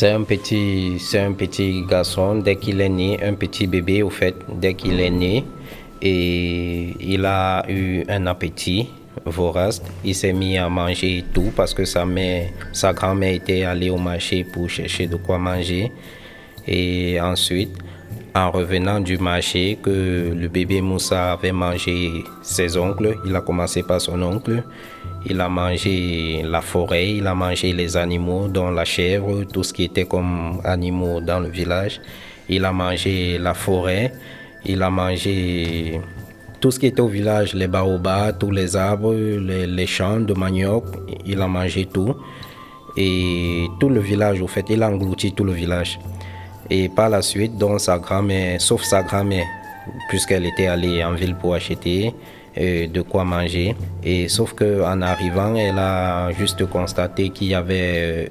C'est un petit, c'est un petit garçon dès qu'il est né, un petit bébé au fait, dès qu'il est né, et il a eu un appétit vorace. Il s'est mis à manger tout parce que sa mère, sa grand-mère était allée au marché pour chercher de quoi manger. Et ensuite, en revenant du marché, que le bébé Moussa avait mangé ses oncles, il a commencé par son oncle. Il a mangé la forêt, il a mangé les animaux, dont la chèvre, tout ce qui était comme animaux dans le village. Il a mangé la forêt, il a mangé tout ce qui était au village, les baobabs, tous les arbres, les, champs de manioc, il a mangé tout. Et tout le village, au fait, il a englouti tout le village. Et par la suite, sa grand-mère, sauf sa grand-mère, puisqu'elle était allée en ville pour acheter, de quoi manger. Et sauf qu'en arrivant, elle a juste constaté qu'il y avait euh,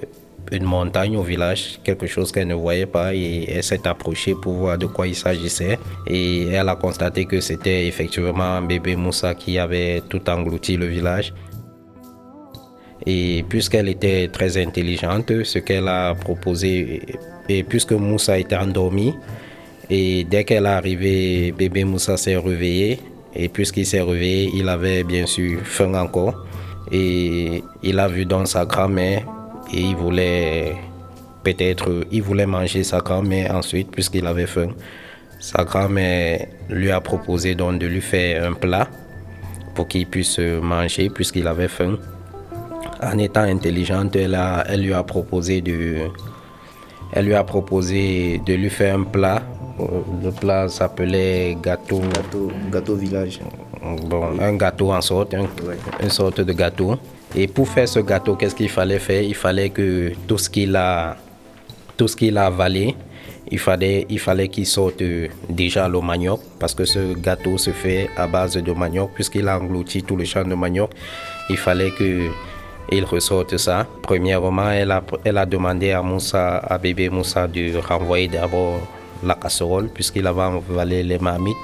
une montagne au village, quelque chose qu'elle ne voyait pas et elle s'est approchée pour voir de quoi il s'agissait. Et elle a constaté que c'était effectivement un bébé Moussa qui avait tout englouti le village. Et puisqu'elle était très intelligente, ce qu'elle a proposé, et puisque Moussa était endormi, et dès qu'elle est arrivée, bébé Moussa s'est réveillé et puisqu'il s'est réveillé, il avait bien sûr faim encore. Et il a vu dans sa grand-mère et il voulait peut-être, il voulait manger sa grand-mère ensuite puisqu'il avait faim. Sa grand-mère lui a proposé donc de lui faire un plat pour qu'il puisse manger puisqu'il avait faim. En étant intelligente, elle, a, elle lui a proposé de, elle lui a proposé de lui faire un plat le plat s'appelait gâteau. Gâteau, village. Bon, un gâteau en sorte, une sorte de gâteau. Et pour faire ce gâteau, qu'est-ce qu'il fallait faire? Il fallait que tout ce qu'il a, tout ce qu'il a avalé, il fallait, il fallait qu'il sorte déjà le manioc, parce que ce gâteau se fait à base de manioc, puisqu'il a englouti tout le champ de manioc. Il fallait que il ressorte ça. Premièrement, elle a, elle a demandé à Moussa, à bébé Moussa, de renvoyer d'abord la casserole puisqu'il avait avalé les marmites.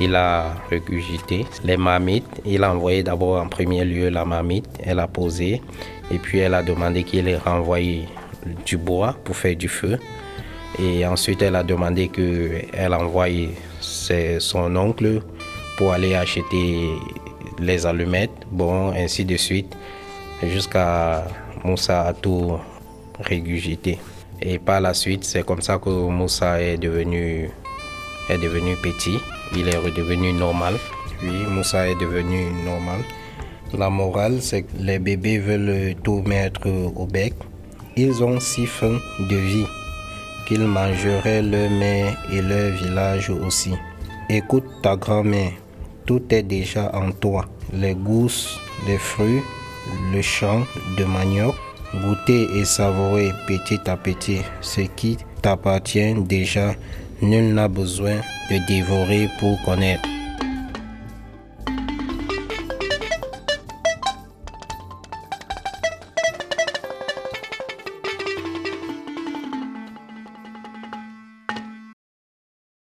Il a regurgité les marmites. Il a envoyé d'abord en premier lieu la marmite. Elle a posé. Et puis elle a demandé qu'il ait renvoyé du bois pour faire du feu. Et ensuite elle a demandé qu'elle envoie son oncle pour aller acheter les allumettes. Bon, ainsi de suite. Jusqu'à Moussa a tout régurgité. Et par la suite, c'est comme ça que Moussa est devenu, est devenu petit. Il est redevenu normal. Oui, Moussa est devenu normal. La morale, c'est que les bébés veulent tout mettre au bec. Ils ont si faim de vie qu'ils mangeraient leur mère et leur village aussi. Écoute ta grand-mère, tout est déjà en toi. Les gousses, les fruits, le champ de manioc, Goûter et savourer petit à petit ce qui t'appartient déjà. Nul n'a besoin de dévorer pour connaître.